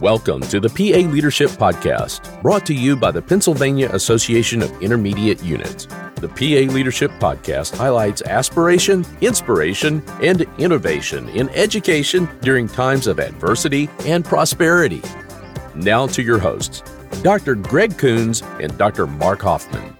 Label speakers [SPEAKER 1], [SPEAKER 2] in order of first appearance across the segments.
[SPEAKER 1] Welcome to the PA Leadership Podcast, brought to you by the Pennsylvania Association of Intermediate Units. The PA Leadership Podcast highlights aspiration, inspiration, and innovation in education during times of adversity and prosperity. Now to your hosts, Dr. Greg Coons and Dr. Mark Hoffman.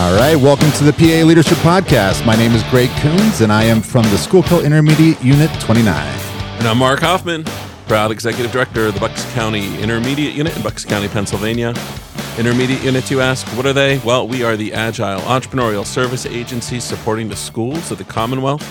[SPEAKER 2] All right, welcome to the PA Leadership Podcast. My name is Greg Coons, and I am from the Schuylkill Intermediate Unit 29.
[SPEAKER 3] And I'm Mark Hoffman, proud Executive Director of the Bucks County Intermediate Unit in Bucks County, Pennsylvania. Intermediate units, you ask, what are they? Well, we are the agile entrepreneurial service agency supporting the schools of the Commonwealth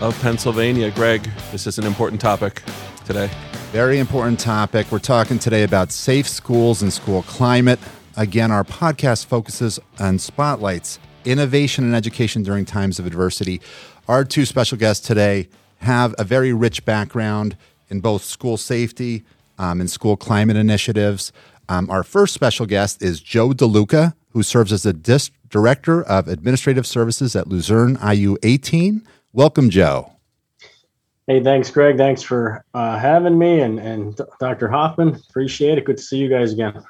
[SPEAKER 3] of Pennsylvania. Greg, this is an important topic today.
[SPEAKER 2] Very important topic. We're talking today about safe schools and school climate. Again, our podcast focuses on spotlights, innovation, and education during times of adversity. Our two special guests today have a very rich background in both school safety um, and school climate initiatives. Um, our first special guest is Joe DeLucca, who serves as the Dis- Director of Administrative Services at Luzerne IU 18. Welcome, Joe.
[SPEAKER 4] Hey, thanks, Greg. Thanks for uh, having me, and, and Dr. Hoffman. Appreciate it. Good to see you guys again.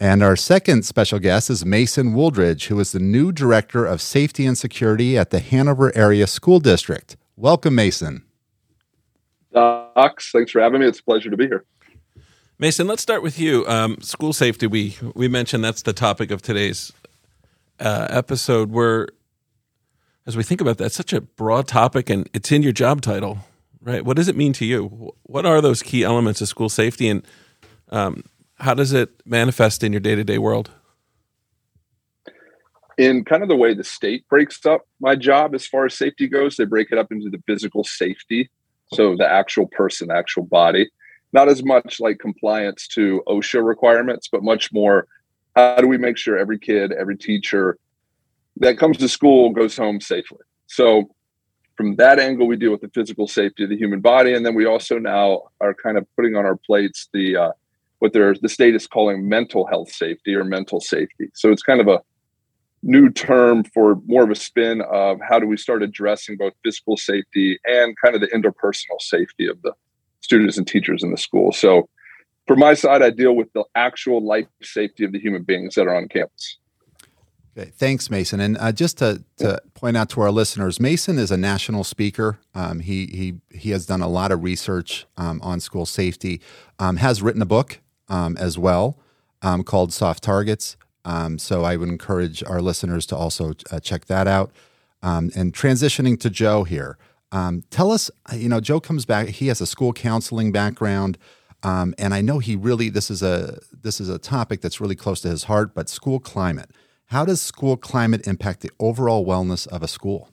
[SPEAKER 2] And our second special guest is Mason Wooldridge, who is the new Director of Safety and Security at the Hanover Area School District. Welcome, Mason.
[SPEAKER 5] Docs, thanks for having me. It's a pleasure to be here.
[SPEAKER 3] Mason, let's start with you. Um, school safety, we, we mentioned that's the topic of today's uh, episode, where as we think about that, such a broad topic and it's in your job title, right? What does it mean to you? What are those key elements of school safety? And um, how does it manifest in your day to day world?
[SPEAKER 5] In kind of the way the state breaks up my job as far as safety goes, they break it up into the physical safety. So the actual person, the actual body, not as much like compliance to OSHA requirements, but much more how do we make sure every kid, every teacher that comes to school goes home safely? So from that angle, we deal with the physical safety of the human body. And then we also now are kind of putting on our plates the uh, what they're the state is calling mental health safety or mental safety. So it's kind of a new term for more of a spin of how do we start addressing both physical safety and kind of the interpersonal safety of the students and teachers in the school. So for my side, I deal with the actual life safety of the human beings that are on campus.
[SPEAKER 2] Okay, thanks, Mason. And uh, just to, to point out to our listeners, Mason is a national speaker. Um, he he he has done a lot of research um, on school safety. Um, has written a book um, as well um, called Soft Targets. Um, so I would encourage our listeners to also uh, check that out. Um, and transitioning to Joe here, um, tell us, you know, Joe comes back. He has a school counseling background, and I know he really this is a this is a topic that's really close to his heart. But school climate, how does school climate impact the overall wellness of a school?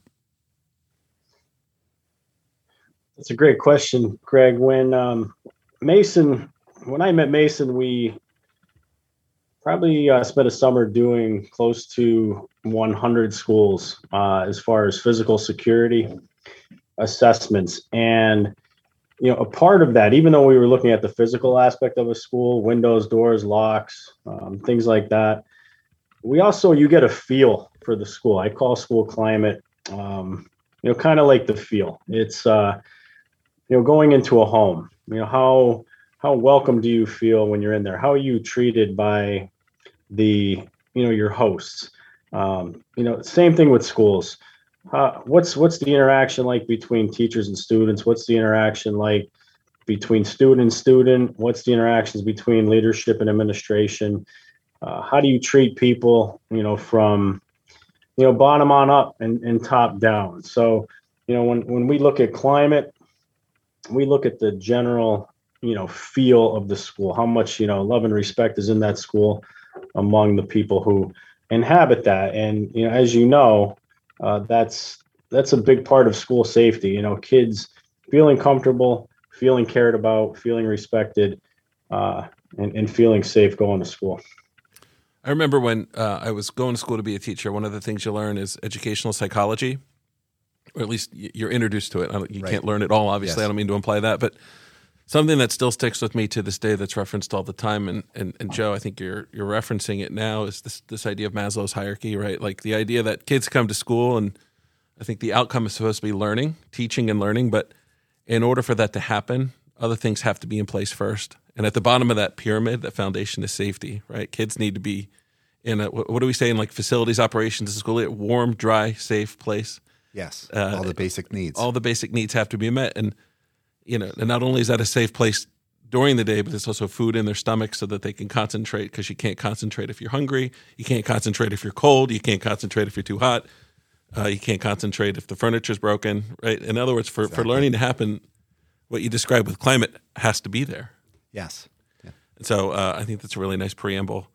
[SPEAKER 4] That's a great question, Greg. When um, Mason when I met Mason, we probably uh, spent a summer doing close to 100 schools uh, as far as physical security assessments. And, you know, a part of that, even though we were looking at the physical aspect of a school, windows, doors, locks, um, things like that, we also, you get a feel for the school. I call school climate, um, you know, kind of like the feel. It's, uh, you know, going into a home, you know, how, how welcome do you feel when you're in there? How are you treated by the you know your hosts? Um, you know, same thing with schools. Uh, what's what's the interaction like between teachers and students? What's the interaction like between student and student? What's the interactions between leadership and administration? Uh, how do you treat people? You know, from you know bottom on up and, and top down. So you know when when we look at climate, we look at the general you know feel of the school how much you know love and respect is in that school among the people who inhabit that and you know as you know uh, that's that's a big part of school safety you know kids feeling comfortable feeling cared about feeling respected uh, and, and feeling safe going to school
[SPEAKER 3] i remember when uh, i was going to school to be a teacher one of the things you learn is educational psychology or at least you're introduced to it you right. can't learn it all obviously yes. i don't mean to imply that but something that still sticks with me to this day that's referenced all the time and, and, and joe i think you're you're referencing it now is this this idea of maslow's hierarchy right like the idea that kids come to school and I think the outcome is supposed to be learning, teaching, and learning. But in order for that to happen, other things have to be in place first. And at the bottom of that pyramid, that foundation is safety, right? Kids need to be in a, what do we say in like facilities operations at school? A warm, dry, safe place.
[SPEAKER 2] Yes. Uh, all the basic needs.
[SPEAKER 3] All the basic needs have to be met. And, you know, and not only is that a safe place during the day, but it's also food in their stomach so that they can concentrate because you can't concentrate if you're hungry. You can't concentrate if you're cold. You can't concentrate if you're too hot. Uh, you can't concentrate if the furniture's broken, right? In other words, for, exactly. for learning to happen, what you describe with climate has to be there.
[SPEAKER 2] Yes.
[SPEAKER 3] Yeah. And so uh, I think that's a really nice preamble.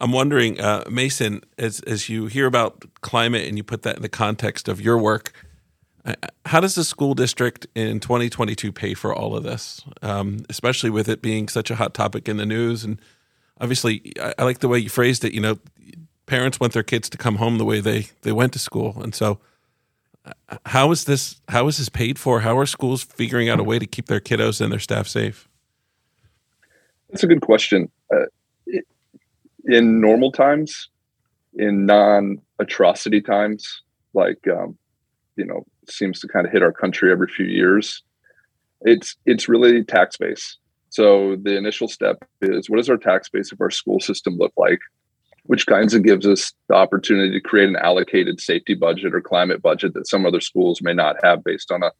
[SPEAKER 3] I'm wondering, uh, Mason, as as you hear about climate and you put that in the context of your work, how does the school district in 2022 pay for all of this, um, especially with it being such a hot topic in the news? And obviously, I, I like the way you phrased it. You know, parents want their kids to come home the way they they went to school, and so uh, how is this how is this paid for? How are schools figuring out a way to keep their kiddos and their staff safe?
[SPEAKER 5] That's a good question. Uh, in normal times, in non atrocity times, like um, you know, seems to kind of hit our country every few years. It's it's really tax base. So the initial step is what does our tax base of our school system look like? which kinds of gives us the opportunity to create an allocated safety budget or climate budget that some other schools may not have based on a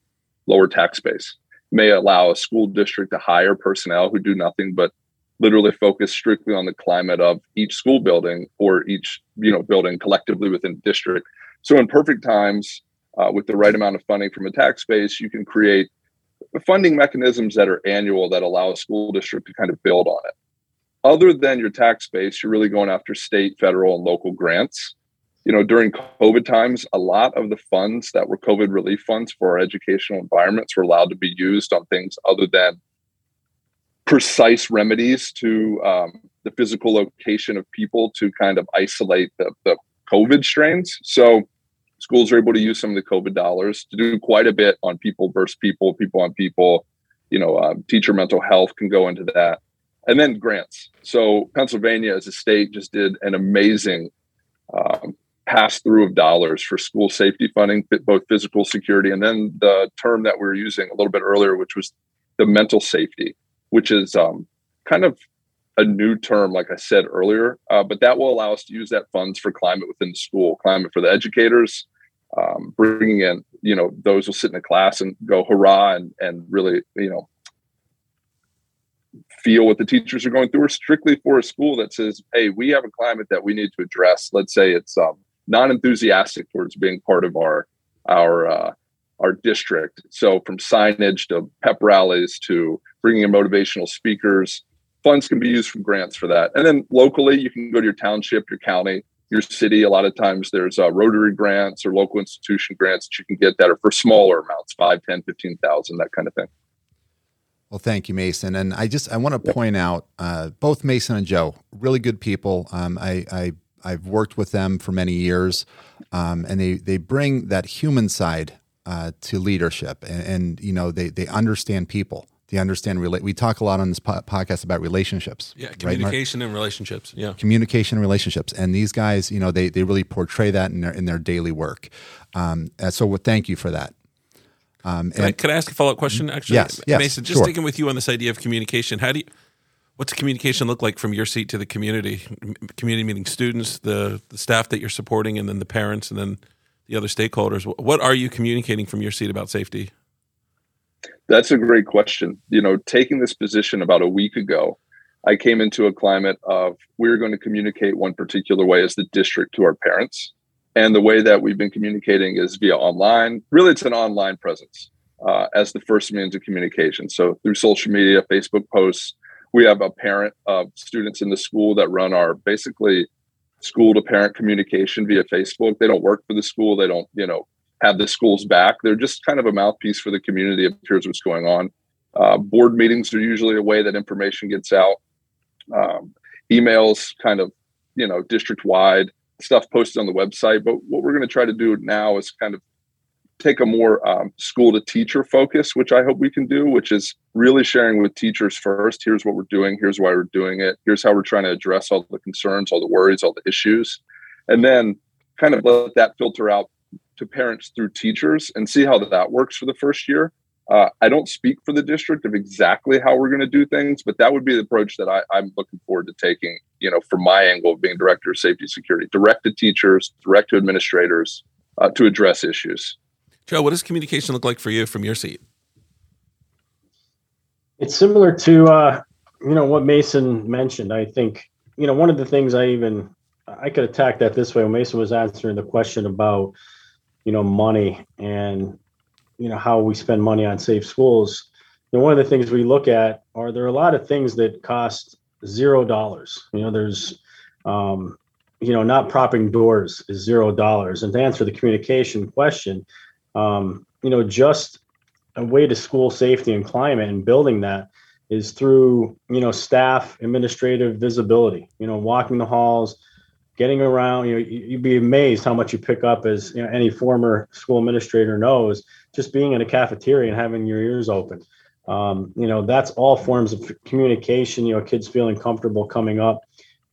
[SPEAKER 5] lower tax base. May allow a school district to hire personnel who do nothing but literally focus strictly on the climate of each school building or each you know building collectively within district. So in perfect times, uh, with the right amount of funding from a tax base, you can create funding mechanisms that are annual that allow a school district to kind of build on it other than your tax base, you're really going after state, federal, and local grants. You know, during COVID times, a lot of the funds that were COVID relief funds for our educational environments were allowed to be used on things other than precise remedies to um, the physical location of people to kind of isolate the, the COVID strains. So schools are able to use some of the COVID dollars to do quite a bit on people versus people, people on people. You know, uh, teacher mental health can go into that and then grants. So Pennsylvania, as a state, just did an amazing um, pass through of dollars for school safety funding, both physical security, and then the term that we were using a little bit earlier, which was the mental safety, which is um, kind of a new term, like I said earlier, uh, but that will allow us to use that funds for climate within the school, climate for the educators, um, bringing in, you know, those will sit in a class and go hurrah and, and really, you know, feel what the teachers are going through. Or strictly for a school that says hey we have a climate that we need to address. Let's say it's um, non-enthusiastic towards being part of our our uh, our district. So from signage to pep rallies to bringing in motivational speakers funds can be used from grants for that and then locally you can go to your township your county your city a lot of times there's uh, rotary grants or local institution grants that you can get that are for smaller amounts 5 10 15000 that kind of thing
[SPEAKER 2] well, thank you, Mason. And I just I want to point out uh, both Mason and Joe, really good people. Um, I, I I've worked with them for many years, um, and they they bring that human side uh, to leadership, and, and, you know they they understand people. They understand rela- We talk a lot on this po- podcast about relationships.
[SPEAKER 3] Yeah, communication right, and relationships. Yeah,
[SPEAKER 2] communication and relationships. And these guys, you know, they they really portray that in their in their daily work. Um, so, well, thank you for that.
[SPEAKER 3] Um, can, and, I, can I ask a follow up question? Actually,
[SPEAKER 2] yes, yes,
[SPEAKER 3] Mason, just
[SPEAKER 2] sure.
[SPEAKER 3] sticking with you on this idea of communication. How do you? What's communication look like from your seat to the community? Community meaning students, the the staff that you're supporting, and then the parents, and then the other stakeholders. What are you communicating from your seat about safety?
[SPEAKER 5] That's a great question. You know, taking this position about a week ago, I came into a climate of we're going to communicate one particular way as the district to our parents and the way that we've been communicating is via online. Really, it's an online presence uh, as the first means of communication. So through social media, Facebook posts, we have a parent of students in the school that run our basically school to parent communication via Facebook. They don't work for the school. They don't, you know, have the school's back. They're just kind of a mouthpiece for the community. It appears what's going on. Uh, board meetings are usually a way that information gets out. Um, emails, kind of, you know, district wide stuff posted on the website. But what we're going to try to do now is kind of take a more um, school to teacher focus, which I hope we can do, which is really sharing with teachers first. Here's what we're doing. Here's why we're doing it. Here's how we're trying to address all the concerns, all the worries, all the issues. And then kind of let that filter out to parents through teachers and see how that works for the first year. Uh, I don't speak for the district of exactly how we're going to do things, but that would be the approach that I, am looking forward to taking. You know, from my angle of being director of safety security, direct to teachers, direct to administrators uh, to address issues.
[SPEAKER 3] Joe, what does communication look like for you from your seat?
[SPEAKER 4] It's similar to uh, you know what Mason mentioned. I think you know one of the things I even I could attack that this way. When Mason was answering the question about you know money and you know how we spend money on safe schools. Know, one of the things we look at are there are a lot of things that cost zero dollars? You know there's um, you know not propping doors is zero dollars. And to answer the communication question um, you know just a way to school safety and climate and building that is through you know staff administrative visibility you know walking the halls getting around you know you'd be amazed how much you pick up as you know any former school administrator knows just being in a cafeteria and having your ears open. Um, you know that's all forms of communication you know kids feeling comfortable coming up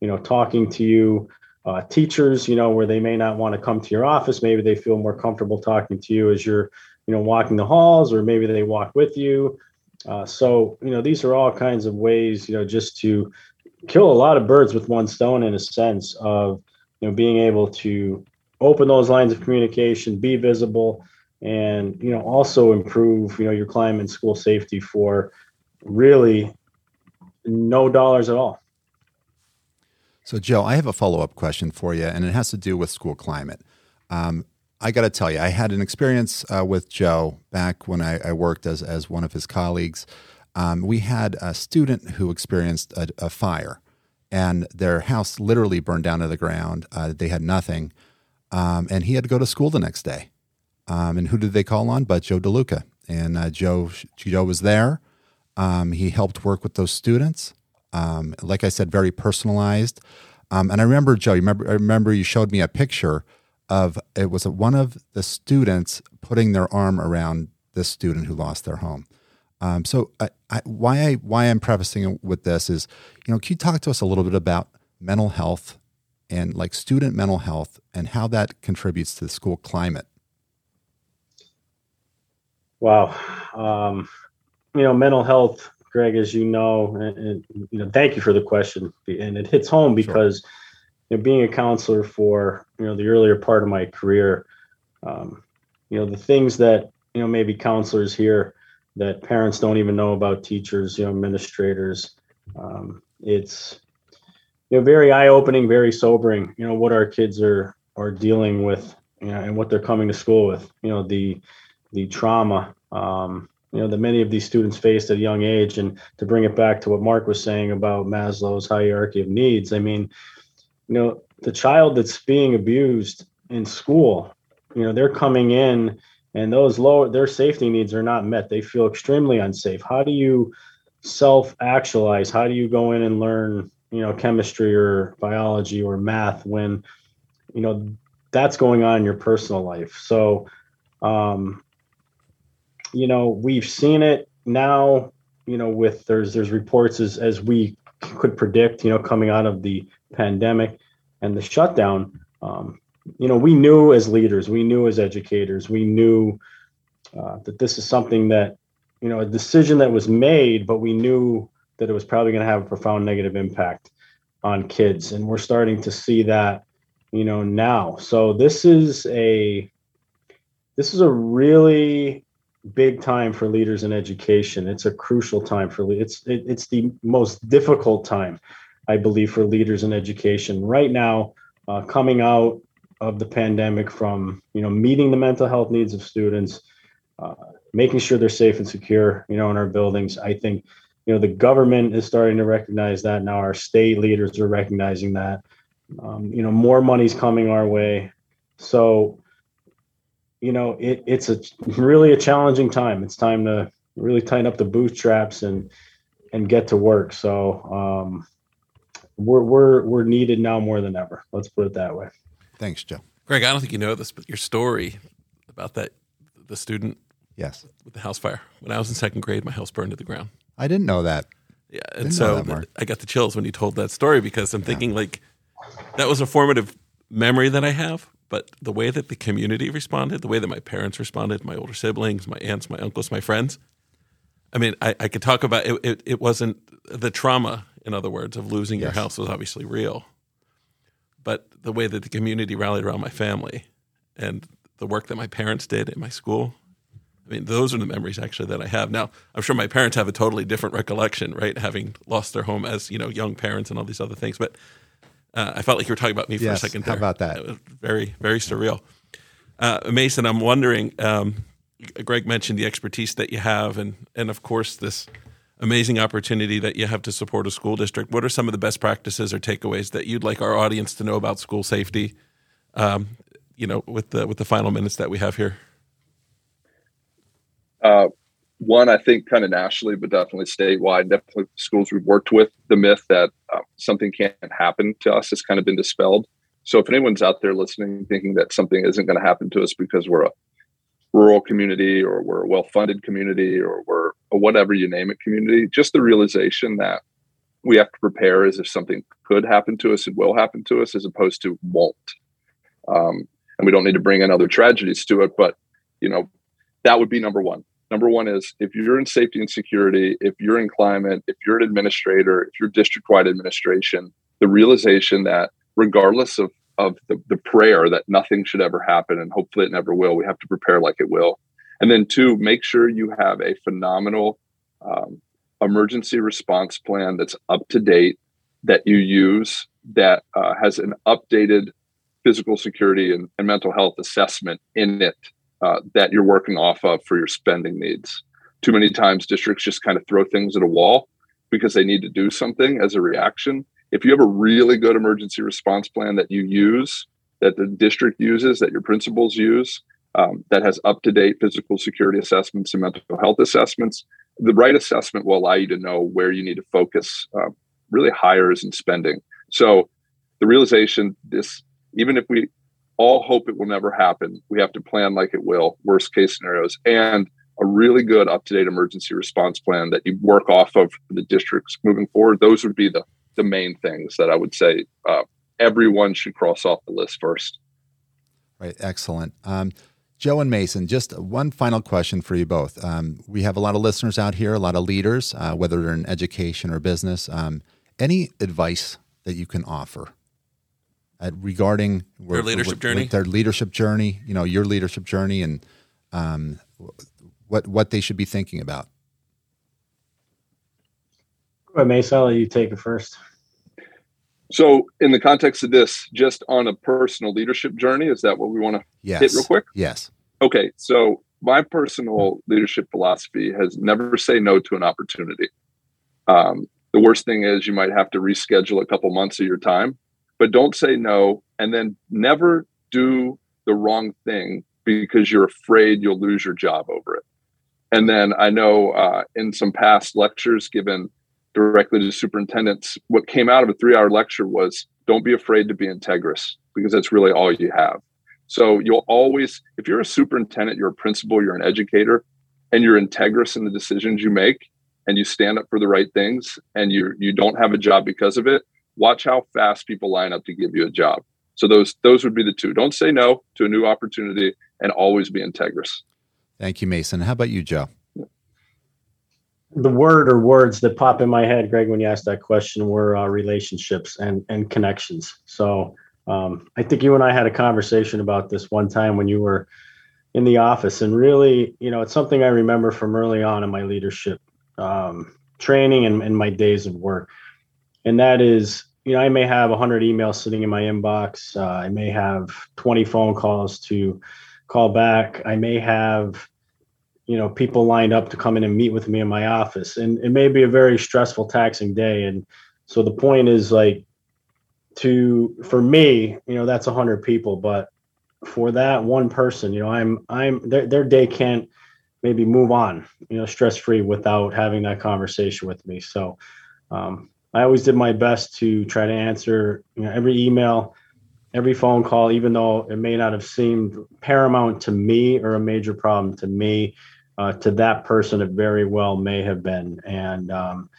[SPEAKER 4] you know talking to you. Uh, teachers you know where they may not want to come to your office maybe they feel more comfortable talking to you as you're you know walking the halls or maybe they walk with you. Uh, so you know these are all kinds of ways you know just to kill a lot of birds with one stone in a sense of you know being able to open those lines of communication be visible and you know also improve you know your climate and school safety for really no dollars at all.
[SPEAKER 2] So joe i have a follow-up question for you and it has to do with school climate. Um, i got to tell you i had an experience uh, with joe back when I, I, worked as, as one of his colleagues um, we had a student who experienced a, a, fire and their house literally burned down to the ground uh, they had nothing um, and he had to go to school the next day um, and who did they call on? But Joe DeLucca. And uh, Joe, Joe was there. Um, he helped work with those students. Um, like I said, very personalized. Um, and I remember, Joe, you remember, I remember you showed me a picture of it was one of the students putting their arm around this student who lost their home. Um, so I, I, why I why I'm prefacing with this is, you know, can you talk to us a little bit about mental health and like student mental health and how that contributes to the school climate
[SPEAKER 4] Wow. Um, you know, mental health, Greg, as you know, and, and, you know, thank you for the question. And it hits home because sure. you know, being a counselor for you know the earlier part of my career, um, you know, the things that you know maybe counselors here that parents don't even know about teachers, you know, administrators. Um, it's you know very eye-opening, very sobering. You know what our kids are are dealing with, you know, and what they're coming to school with. You know the the trauma um, you know that many of these students faced at a young age and to bring it back to what mark was saying about maslow's hierarchy of needs i mean you know the child that's being abused in school you know they're coming in and those low their safety needs are not met. They feel extremely unsafe. How do you self actualize how do you go in and learn you know chemistry or biology or math when you know that's going on in your personal life? So um you know, we've seen it now, you know, with there's there's reports as as we could predict, you know, coming out of the pandemic and the shutdown. Um, you know, we knew as leaders, we knew as educators, we knew uh, that this is something that, you know, a decision that was made, but we knew that it was probably going to have a profound negative impact on kids, and we're starting to see that, you know, now. So this is a this is a really big time for leaders in education. It's a crucial time for it's it, it's the most difficult time, I believe, for leaders in education right now. Uh, coming out of the pandemic, from you know meeting the mental health needs of students, uh, making sure they're safe and secure, you know, in our buildings. I think you know the government is starting to recognize that now. Our state leaders are recognizing that. Um, you know, more money's coming our way. So you know, it, it's a really a challenging time. It's time to really tighten up the bootstraps and and get to work. So um, we're we're we're needed now more than ever. Let's put it that way.
[SPEAKER 2] Thanks, Joe.
[SPEAKER 3] Greg, I don't think you know this, but your story about that the student
[SPEAKER 2] yes
[SPEAKER 3] with the house fire. When I was in second grade, my house burned to the ground.
[SPEAKER 2] I didn't know that.
[SPEAKER 3] Yeah, and so that, I got the chills when you told that story because I'm thinking yeah. like that was a formative memory that I have, but the way that the community responded, the way that my parents responded, my older siblings, my aunts, my uncles, my friends. I mean, I, I could talk about it, it. It wasn't the trauma, in other words, of losing yes. your house was obviously real, the way that the community rallied around my family and the work that my parents did in my school. I mean, those are the memories actually that I have. Now, I'm sure my parents have a totally different recollection, right? Having lost their home as you know young parents and all these other things, but uh, I felt like you were talking about me for
[SPEAKER 2] yes,
[SPEAKER 3] a second.
[SPEAKER 2] There.
[SPEAKER 3] How
[SPEAKER 2] about that?
[SPEAKER 3] very, very surreal. Uh, Mason, I'm wondering. Um, Greg mentioned the expertise that you have, and and of course this amazing opportunity that you have to support a school district. What are some of the best practices or takeaways that you'd like our audience to know about school safety? Um, you know, with the with the final minutes that we have here.
[SPEAKER 5] Uh, one, I think, kind of nationally, but definitely statewide. Definitely, schools we've worked with, the myth that uh, something can't happen to us has kind of been dispelled. So, if anyone's out there listening, thinking that something isn't going to happen to us because we're a rural community or we're a well-funded community or we're whatever you name it community, just the realization that we have to prepare as if something could happen to us and will happen to us, as opposed to won't. Um, and we don't need to bring in other tragedies to it, but you know, that would be number one Number one is if you're in safety and security, if you're in climate, if you're an administrator, if you're district wide administration, the realization that regardless of, of the, the prayer that nothing should ever happen and hopefully it never will, we have to prepare like it will. And then, two, make sure you have a phenomenal um, emergency response plan that's up to date that you use that uh, has an updated physical security and, and mental health assessment in it uh, that you're working off of for your spending needs. Too many times, districts just kind of throw things at a wall because they need to do something as a reaction. If you have a really good emergency response plan that you use, that the district uses, that your principals use, um, that has up to date physical security assessments and mental health assessments, the right assessment will allow you to know where you need to focus uh, really hires and spending. So the realization this, even if we all hope it will never happen. We have to plan like it will, worst case scenarios, and a really good up to date emergency response plan that you work off of the districts moving forward. Those would be the, the main things that I would say uh, everyone should cross off the list first.
[SPEAKER 2] Right. Excellent. Um, Joe and Mason, just one final question for you both. Um, we have a lot of listeners out here, a lot of leaders, uh, whether they're in education or business. Um, any advice that you can offer at regarding
[SPEAKER 3] their leadership journey,
[SPEAKER 2] their leadership journey, you know, your leadership journey, and um, what what they should be thinking about.
[SPEAKER 4] Go ahead, Mace. I'll let you take it first.
[SPEAKER 5] So, in the context of this, just on a personal leadership journey, is that what we want to
[SPEAKER 2] yes.
[SPEAKER 5] hit real quick?
[SPEAKER 2] Yes.
[SPEAKER 5] Okay. So, my personal leadership philosophy has never say no to an opportunity. Um, the worst thing is you might have to reschedule a couple months of your time but don't say no and then never do the wrong thing because you're afraid you'll lose your job over it and then i know uh, in some past lectures given directly to superintendents what came out of a three hour lecture was don't be afraid to be integrous because that's really all you have so you'll always if you're a superintendent you're a principal you're an educator and you're integrous in the decisions you make and you stand up for the right things and you you don't have a job because of it watch how fast people line up to give you a job. So those those would be the two. Don't say no to a new opportunity and always be integrous.
[SPEAKER 2] Thank you, Mason. How about you, Joe?
[SPEAKER 4] The word or words that pop in my head, Greg, when you asked that question, were uh, relationships and and connections. So um, I think you and I had a conversation about this one time when you were in the office, and really, you know, it's something I remember from early on in my leadership um, training and, and my days of work, and that is you know, I may have 100 emails sitting in my inbox. Uh, I may have 20 phone calls to call back. I may have, you know, people lined up to come in and meet with me in my office. And it may be a very stressful, taxing day. And so the point is like to, for me, you know, that's 100 people. But for that one person, you know, I'm, I'm, their, their day can't maybe move on, you know, stress free without having that conversation with me. So, um, I always did my best to try to answer you know, every email, every phone call, even though it may not have seemed paramount to me or a major problem to me. Uh, to that person, it very well may have been. And, um,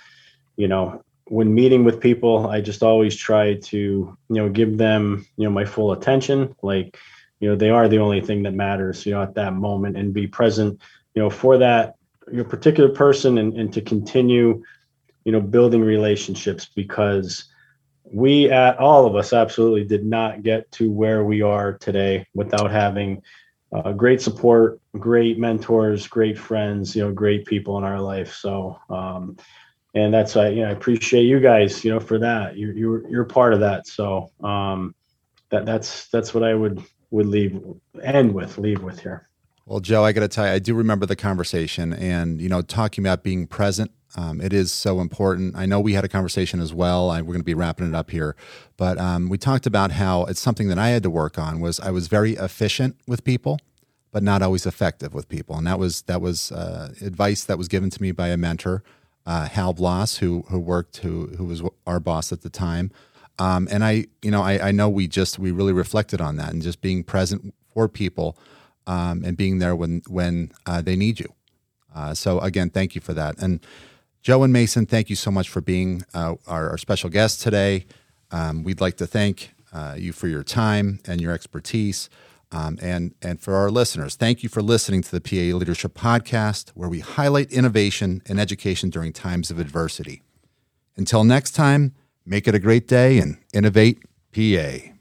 [SPEAKER 4] you know, when meeting with people, I just always try to, you know, give them, you know, my full attention. Like, you know they are the only thing that matters you know at that moment and be present you know for that your particular person and, and to continue you know building relationships because we at all of us absolutely did not get to where we are today without having uh, great support great mentors great friends you know great people in our life so um, and that's I you know I appreciate you guys you know for that you're you're you're part of that so um, that that's that's what I would would leave end with leave with here.
[SPEAKER 2] Well, Joe, I got to tell you, I do remember the conversation, and you know, talking about being present. Um, it is so important. I know we had a conversation as well. I, we're going to be wrapping it up here, but um, we talked about how it's something that I had to work on. Was I was very efficient with people, but not always effective with people, and that was that was uh, advice that was given to me by a mentor, uh, Hal Bloss, who who worked who who was our boss at the time. Um, and I, you know, I, I know we just we really reflected on that and just being present for people um, and being there when when uh, they need you. Uh, so again, thank you for that. And Joe and Mason, thank you so much for being uh, our, our, special guest today. Um, we'd like to thank uh, you for your time and your expertise. Um, and and for our listeners, thank you for listening to the PA Leadership Podcast, where we highlight innovation and education during times of adversity. Until next time, make it a great day and innovate PA.